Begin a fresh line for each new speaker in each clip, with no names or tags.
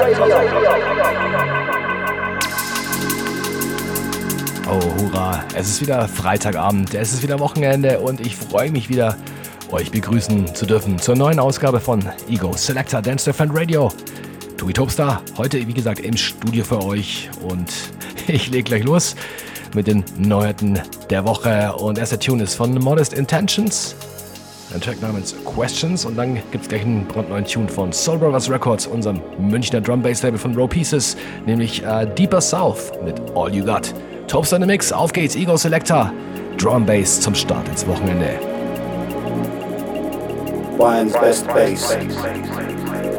Radio.
Oh, hurra. Es ist wieder Freitagabend, es ist wieder Wochenende und ich freue mich wieder, euch begrüßen zu dürfen zur neuen Ausgabe von Ego Selector Dance Defend Radio. Tobi Topstar, heute wie gesagt im Studio für euch und ich lege gleich los mit den Neuheiten der Woche. Und erster Tune ist von Modest Intentions. Ein Track namens Questions. Und dann gibt es gleich einen brandneuen Tune von Soul Brothers Records, unserem Münchner Drum Bass Label von Row Pieces, nämlich äh, Deeper South mit All You Got. The Mix, auf geht's, Ego Selector. Drum Bass zum Start ins Wochenende.
Bayern's best bass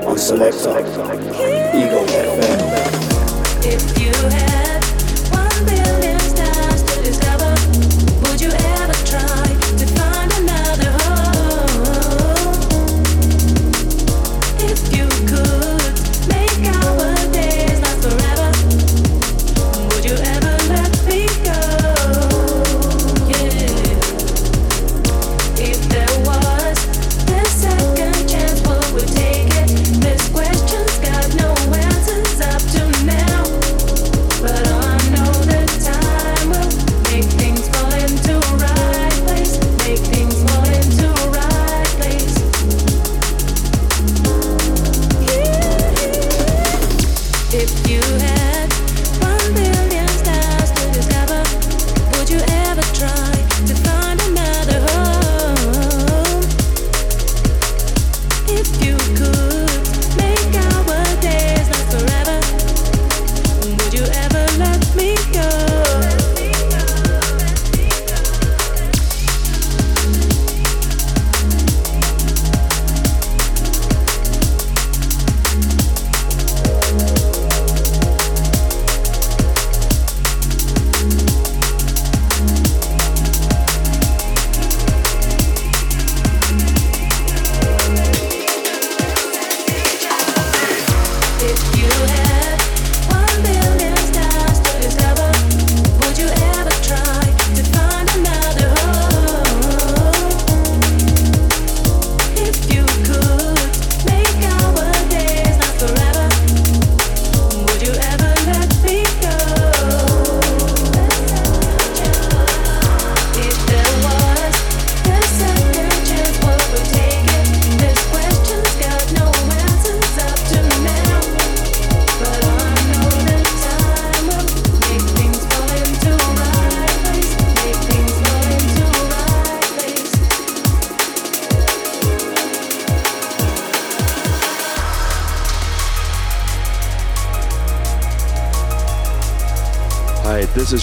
on Selector.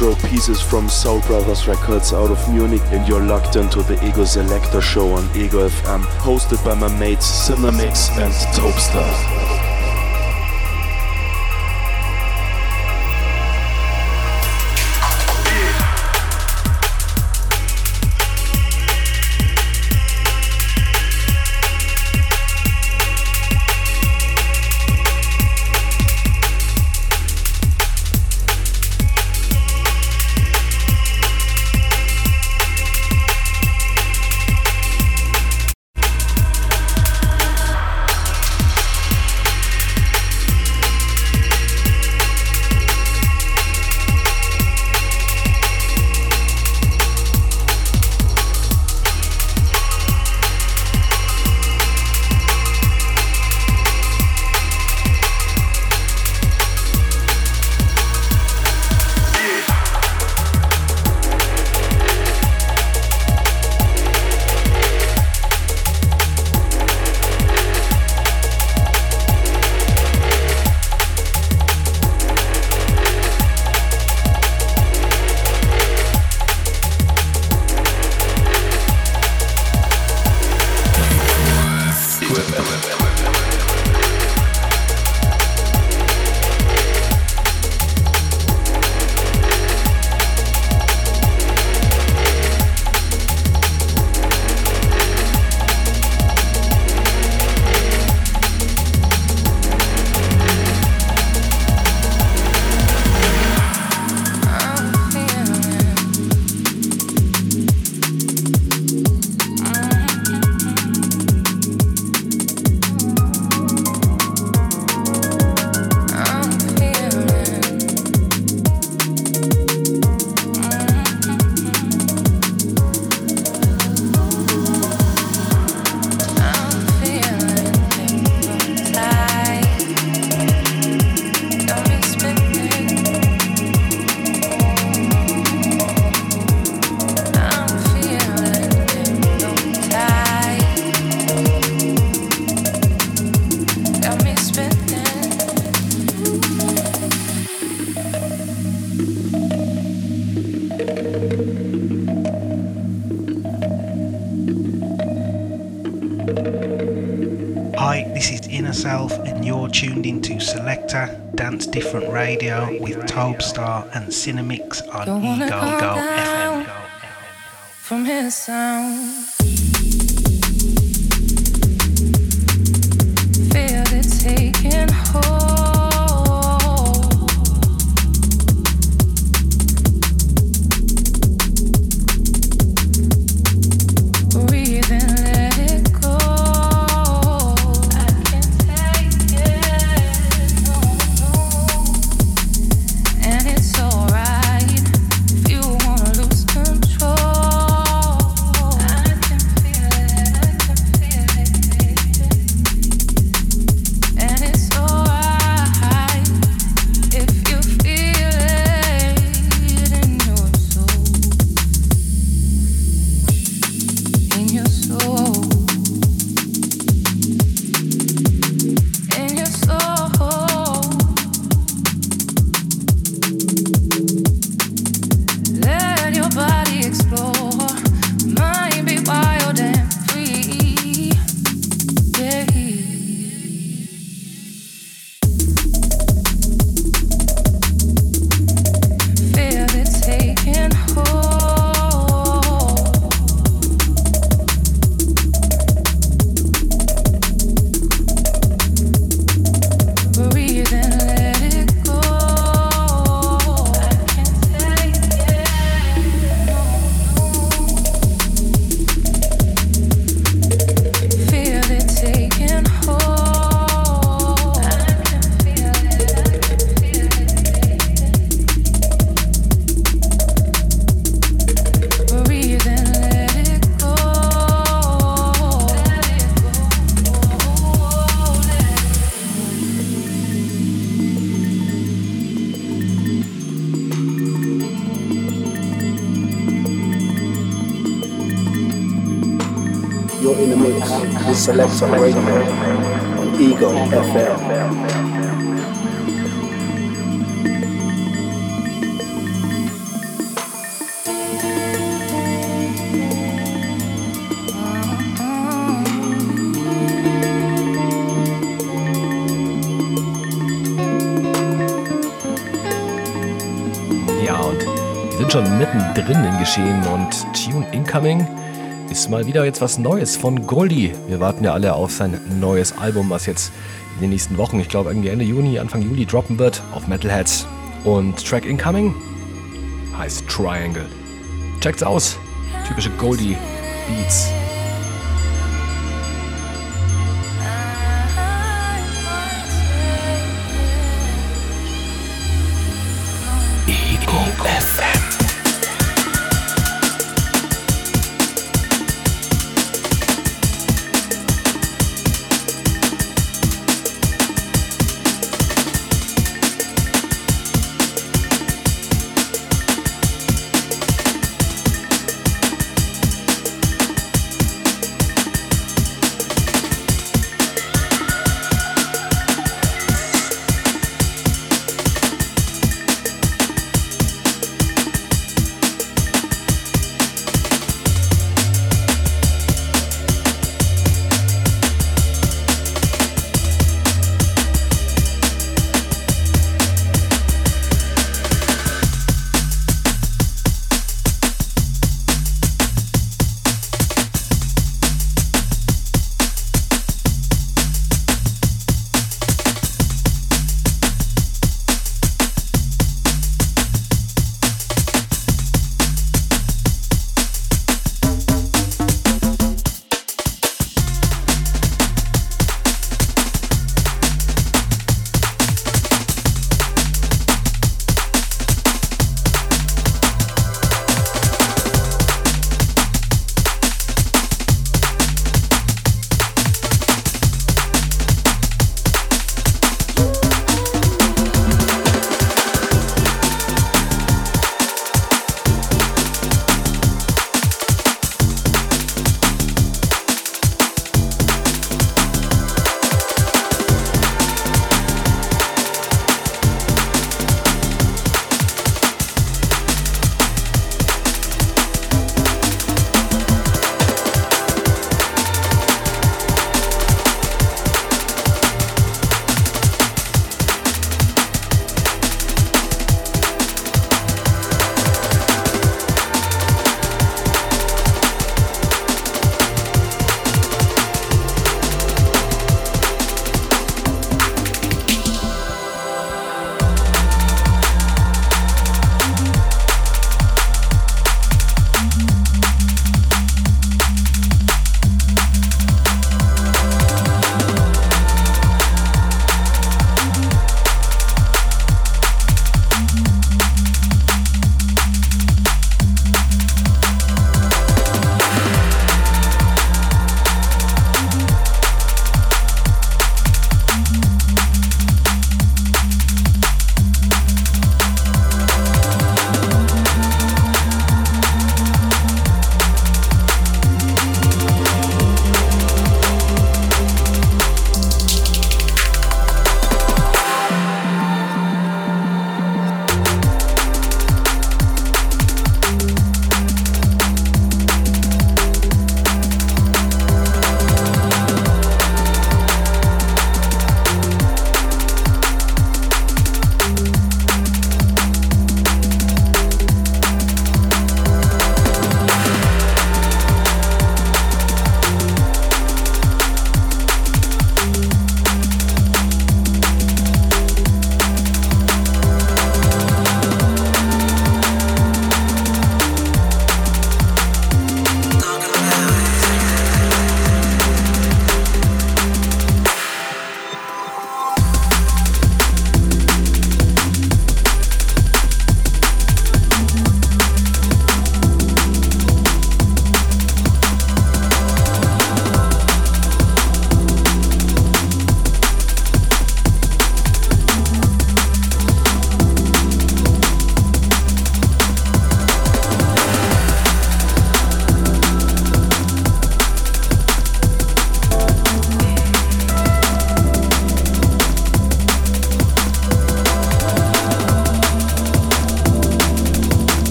Row Pieces from Soul Brothers Records out of Munich, and you're locked into the Ego Selector show on Ego FM, hosted by my mates Cinemix and Topstar.
And Cinemix on Ego
Selector Radio on Ego FM.
Schon mittendrin im Geschehen und Tune Incoming ist mal wieder jetzt was Neues von Goldie. Wir warten ja alle auf sein neues Album, was jetzt in den nächsten Wochen, ich glaube irgendwie Ende Juni, Anfang Juli droppen wird auf Metalheads. Und Track Incoming heißt Triangle. Checkt's aus. Typische Goldie Beats.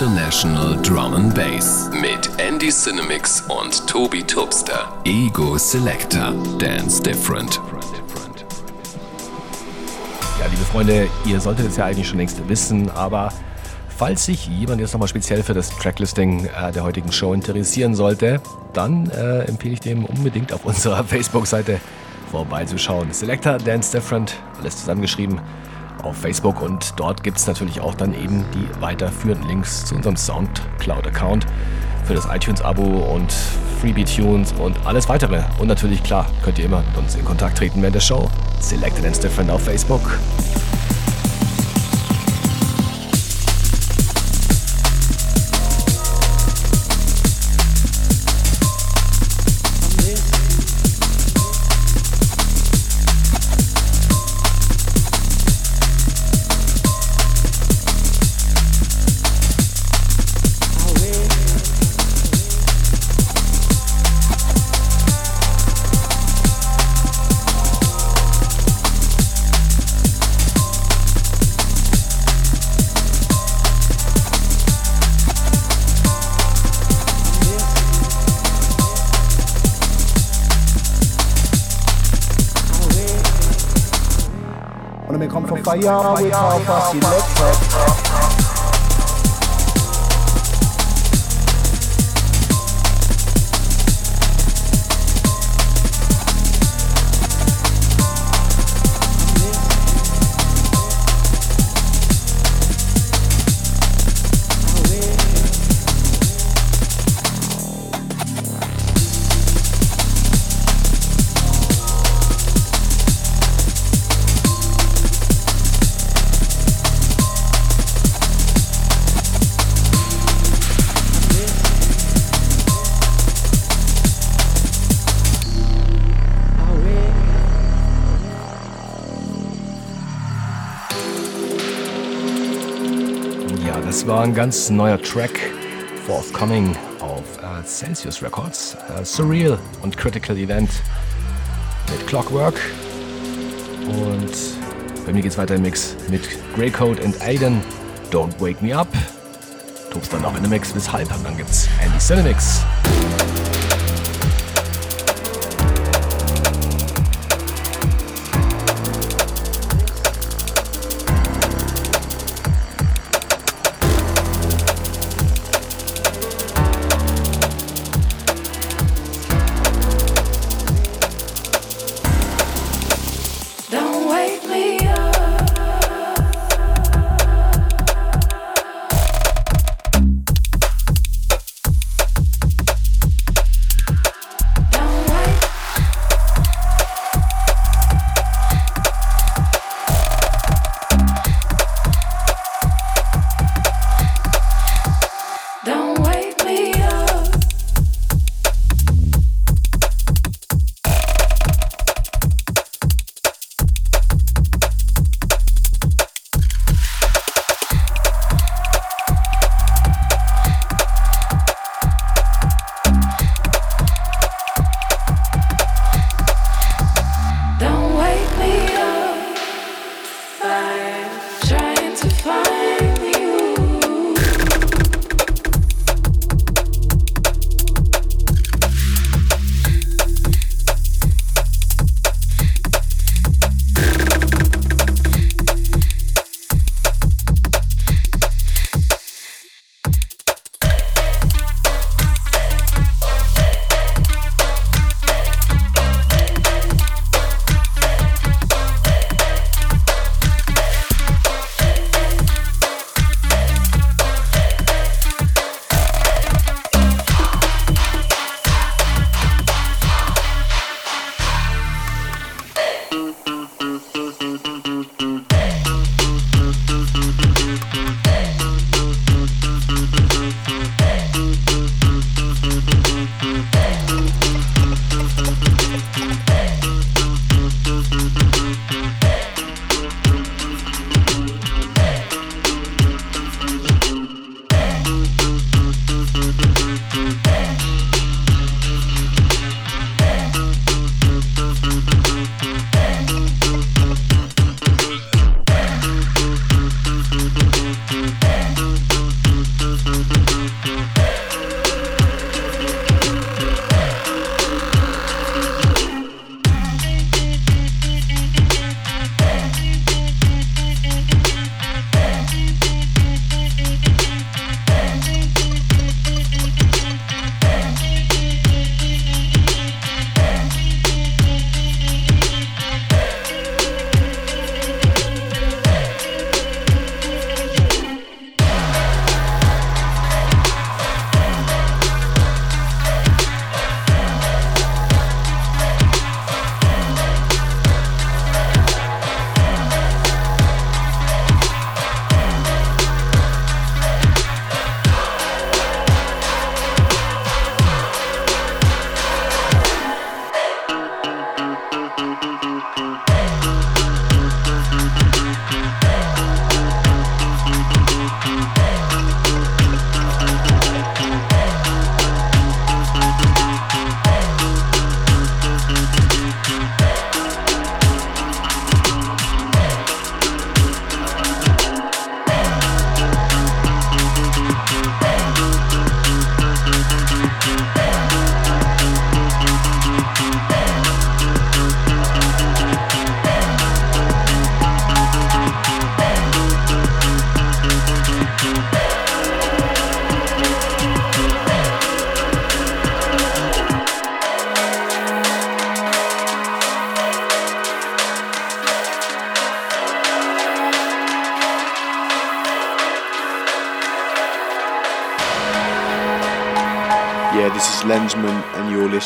International Drum and Bass mit Andy Cinemix und Toby Tubster. Ego Selector. Dance Different.
Ja, liebe Freunde, ihr solltet es ja eigentlich schon längst wissen, aber falls sich jemand jetzt nochmal speziell für das Tracklisting äh, der heutigen Show interessieren sollte, dann äh, empfehle ich dem unbedingt auf unserer Facebook-Seite vorbeizuschauen. Selector Dance Different, alles zusammengeschrieben auf Facebook und dort gibt es natürlich auch dann eben die weiterführenden Links zu unserem Soundcloud-Account für das iTunes-Abo und Freebie-Tunes und alles weitere. Und natürlich, klar, könnt ihr immer mit uns in Kontakt treten während der Show. Selected and Different auf Facebook.
Fire with our selector. War ein ganz neuer Track, forthcoming auf uh, Celsius Records. Uh, Surreal und Critical Event mit Clockwork. Und bei mir geht's weiter im Mix mit Greycoat und Aiden. Don't Wake Me Up. Tobst dann noch in dem Mix bis halb und dann gibt's Andy Cinemix.
Yeah,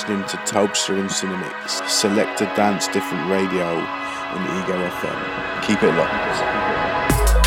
listening to Taubster and Cinemix. Select a dance different radio on Ego FM. Keep it locked.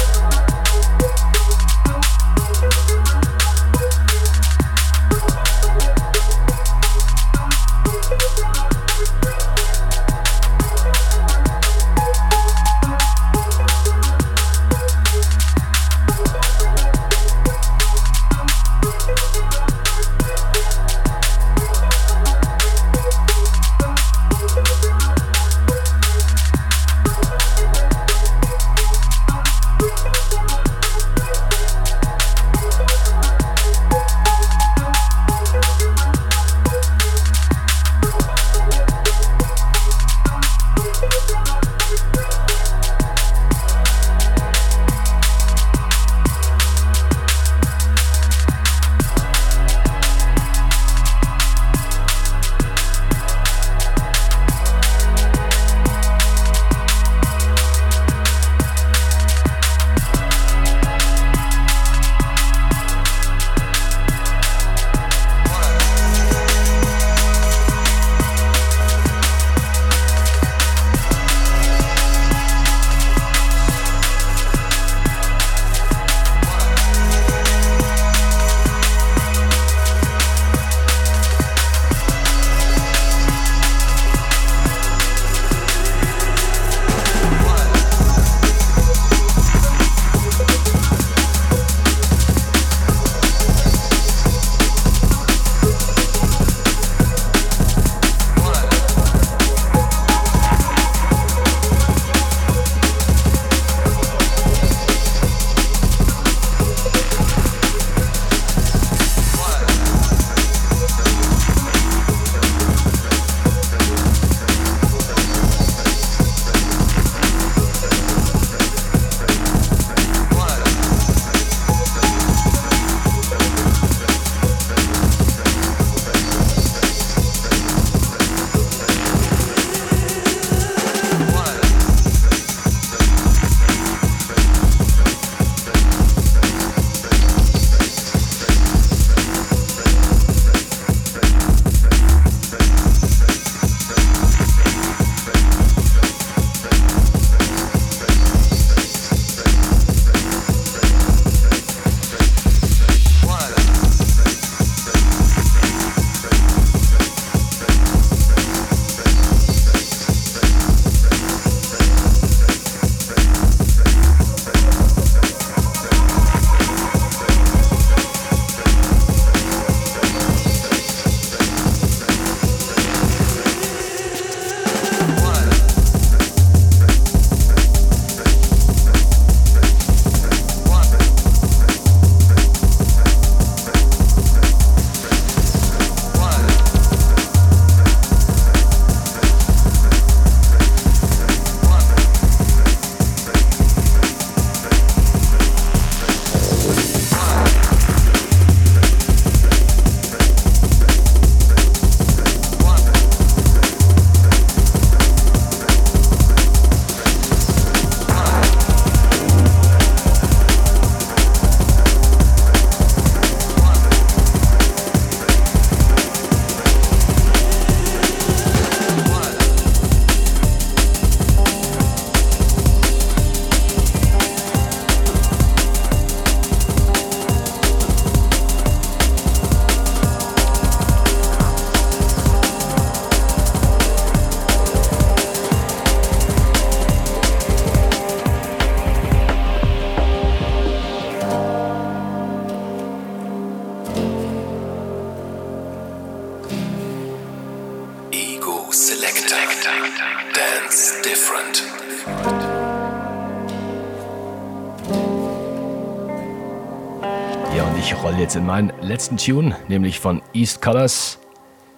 In meinen letzten Tune, nämlich von East Colors,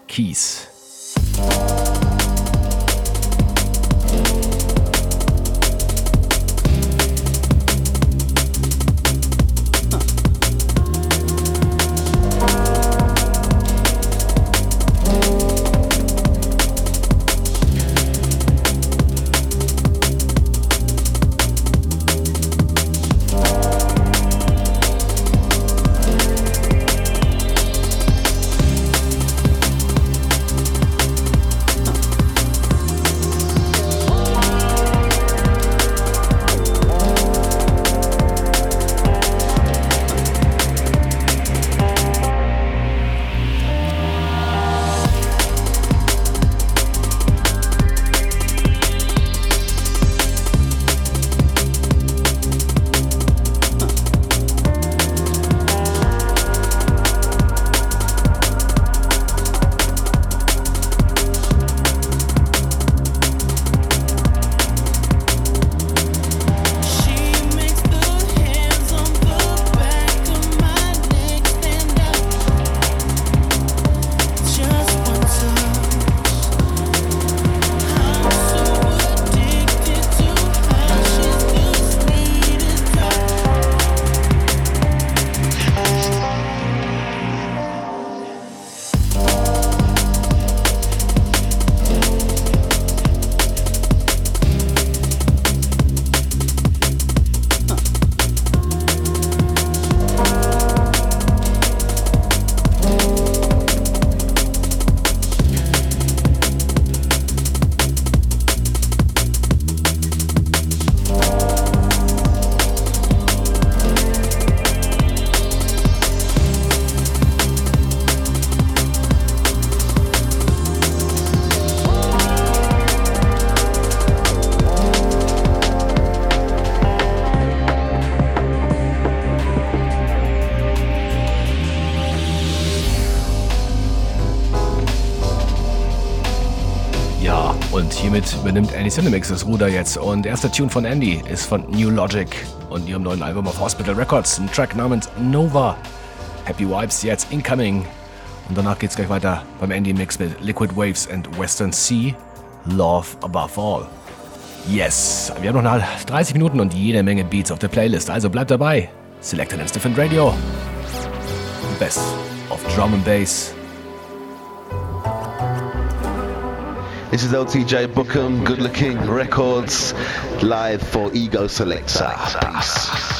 Keys. Übernimmt Andy Cinemix das Ruder jetzt. Und erster Tune von Andy ist von New Logic und ihrem neuen Album auf Hospital Records. Ein Track namens Nova. Happy Vibes jetzt incoming. Und danach geht's gleich weiter beim Andy Mix mit Liquid Waves and Western Sea. Love Above All. Yes, wir haben noch 30 Minuten und jede Menge Beats auf der Playlist, also bleibt dabei. Selected and Different Radio. Best of Drum and Bass.
This is LTJ Bookham, Good Looking Records, live for Ego Selector. Peace.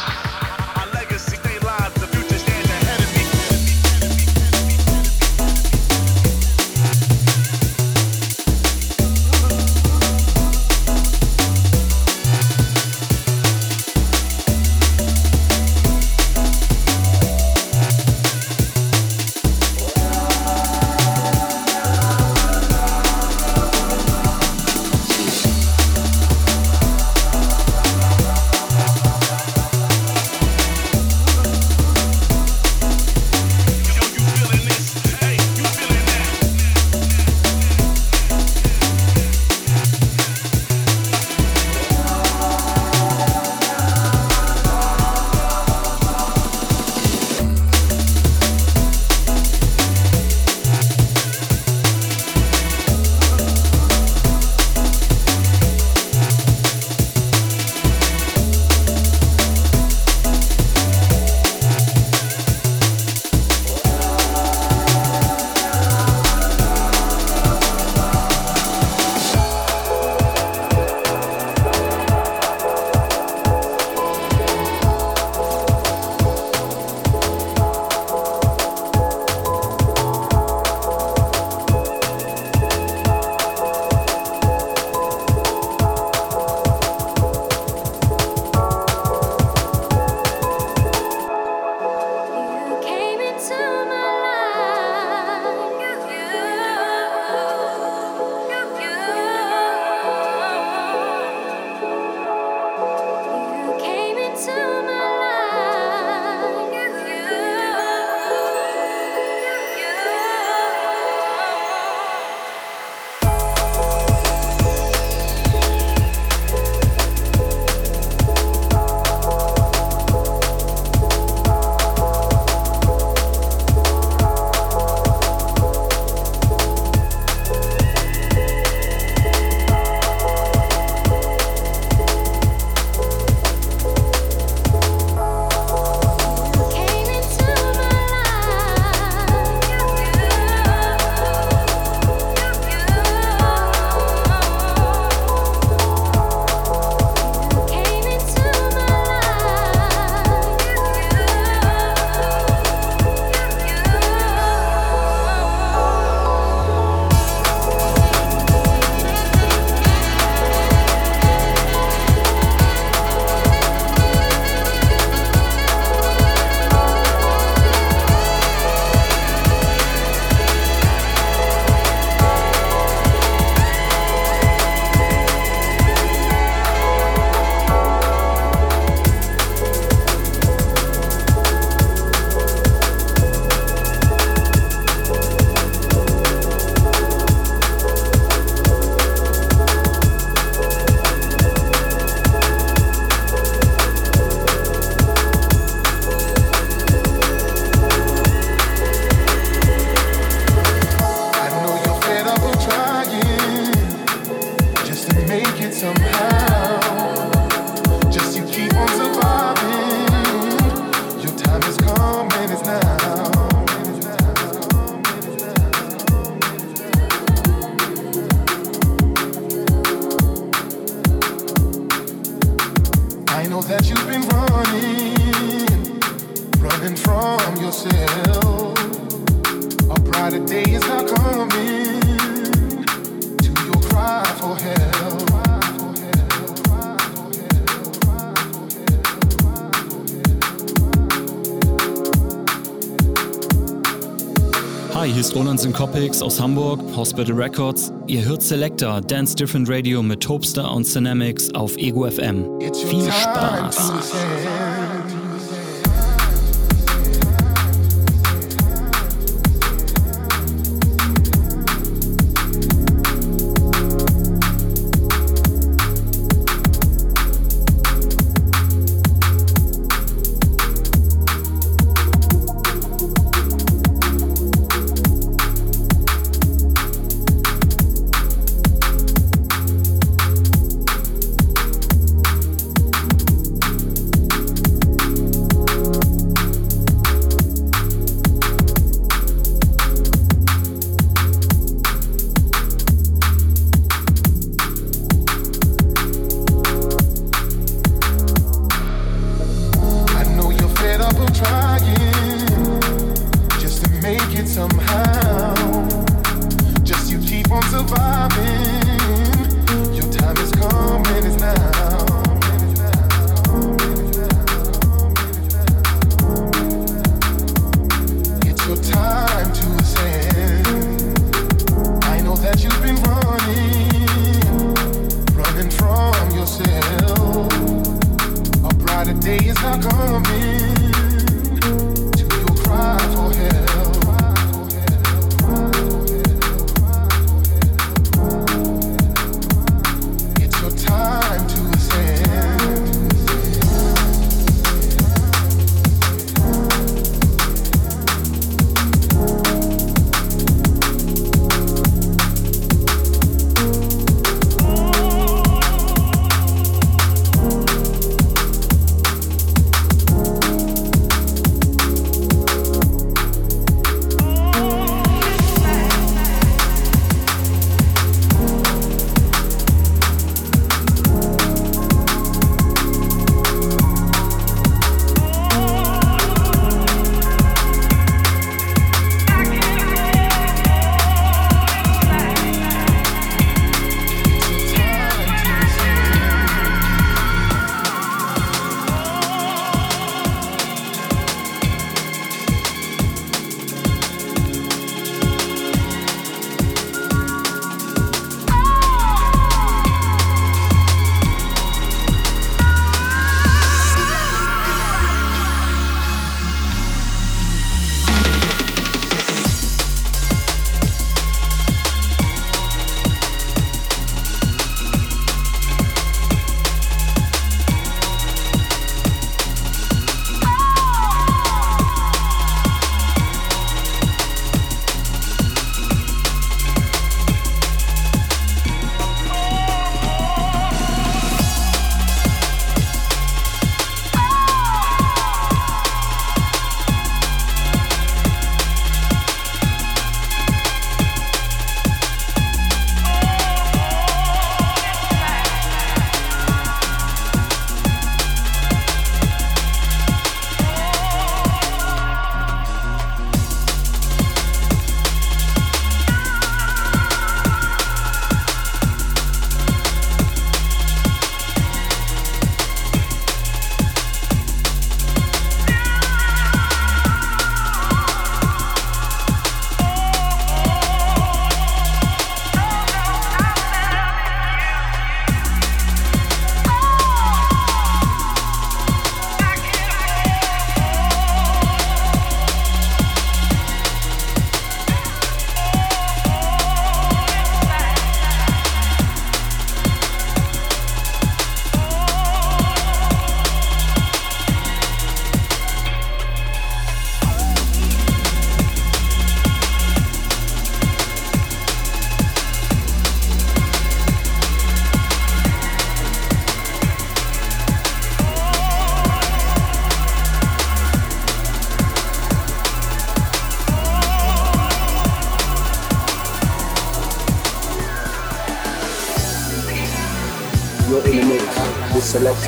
Copics aus Hamburg, Hospital Records. Ihr hört Selector, Dance Different Radio mit Topstar und Dynamics auf Ego FM. Viel Spaß!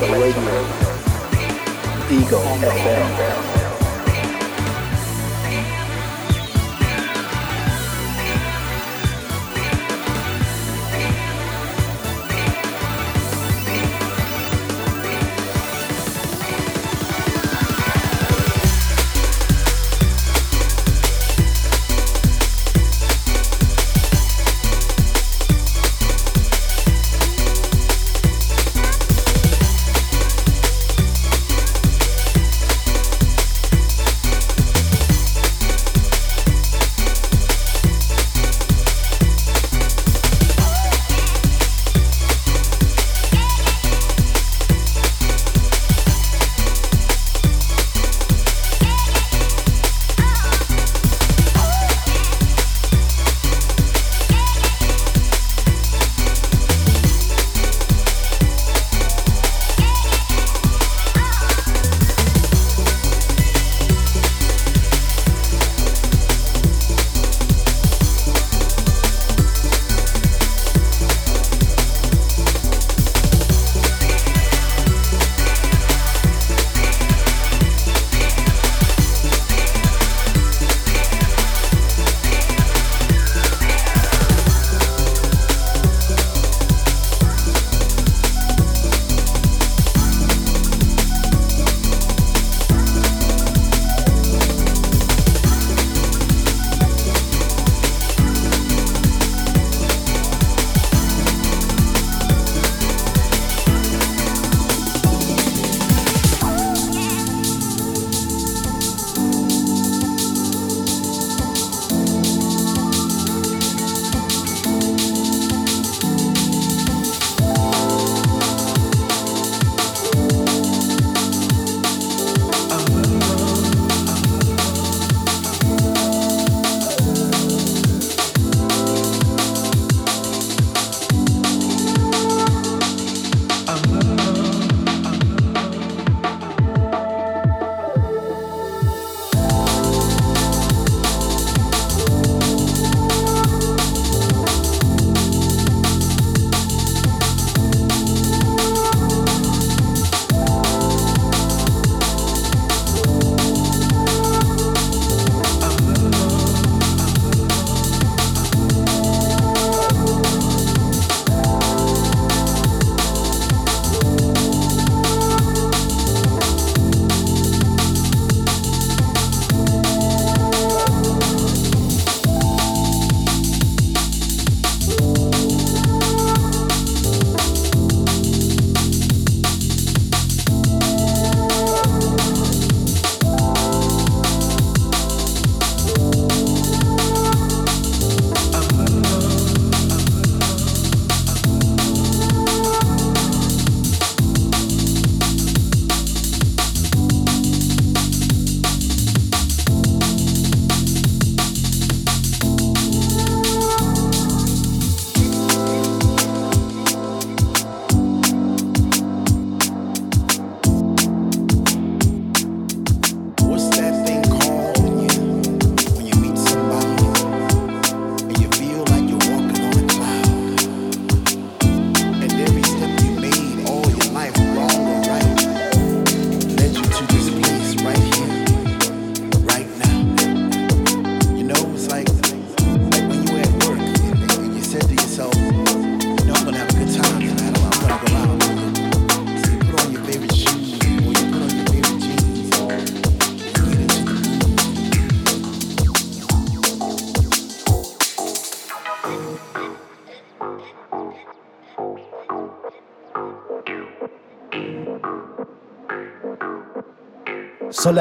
Radio.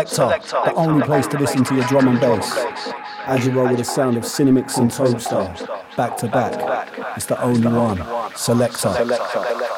Selector, the only place to listen to your drum and bass. As you roll with the sound of Cinemix and Toadstar, back to back, it's the only one. Selector.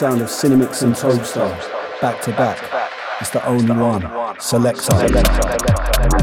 Sound of Cinemix and Toadstar, back to back. It's the only one. Selector.
cut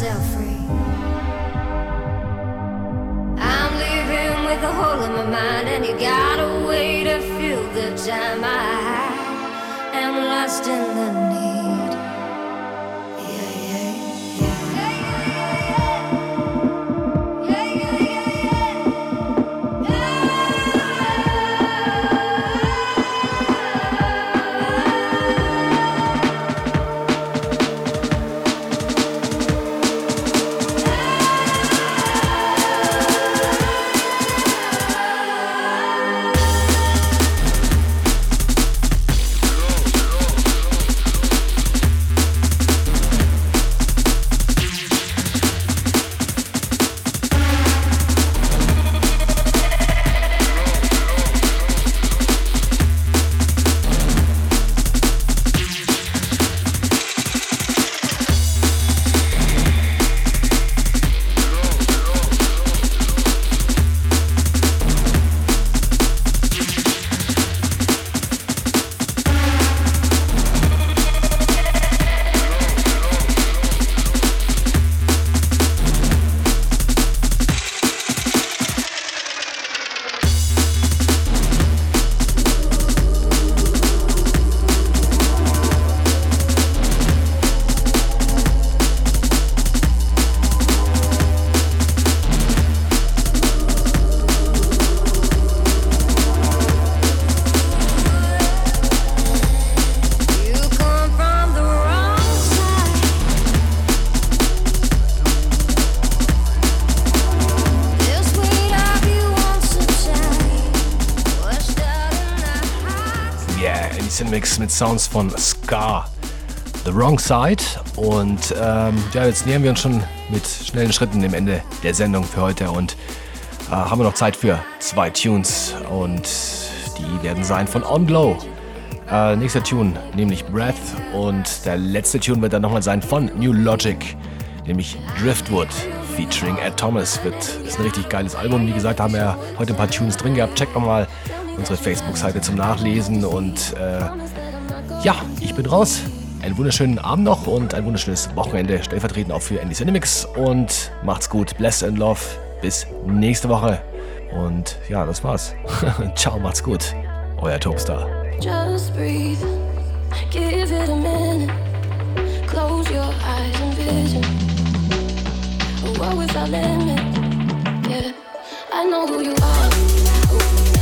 myself free. I'm living with a hole in my mind, and you got a way to fill the time I am lost in the need.
Mit Sounds von Scar. The Wrong Side. Und ähm, ja, jetzt nähern wir uns schon mit schnellen Schritten dem Ende der Sendung für heute und äh, haben wir noch Zeit für zwei Tunes und die werden sein von On Glow. Äh, nächster Tune, nämlich Breath und der letzte Tune wird dann nochmal sein von New Logic, nämlich Driftwood featuring Ed Thomas. Wird, ist ein richtig geiles Album. Wie gesagt, haben wir heute ein paar Tunes drin gehabt. Checkt nochmal unsere Facebook-Seite zum Nachlesen. Und äh, ja, ich bin raus. Einen wunderschönen Abend noch und ein wunderschönes Wochenende stellvertretend auch für Andy Cinemix. Und macht's gut, blessed and love, bis nächste Woche. Und ja, das war's. Ciao, macht's gut, euer Topstar. Just breathe, give it a minute, close your eyes and vision, a world without limit, yeah, I know who you are.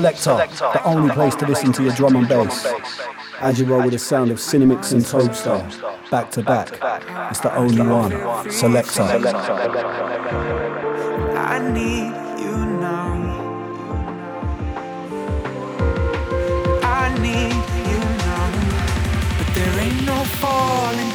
Selector, the only place to listen to your drum and bass. As you roll with the sound of Cinemix and Toadstar, back to back, it's the only one. Selector.
I need you now. I need you now. But there ain't no falling.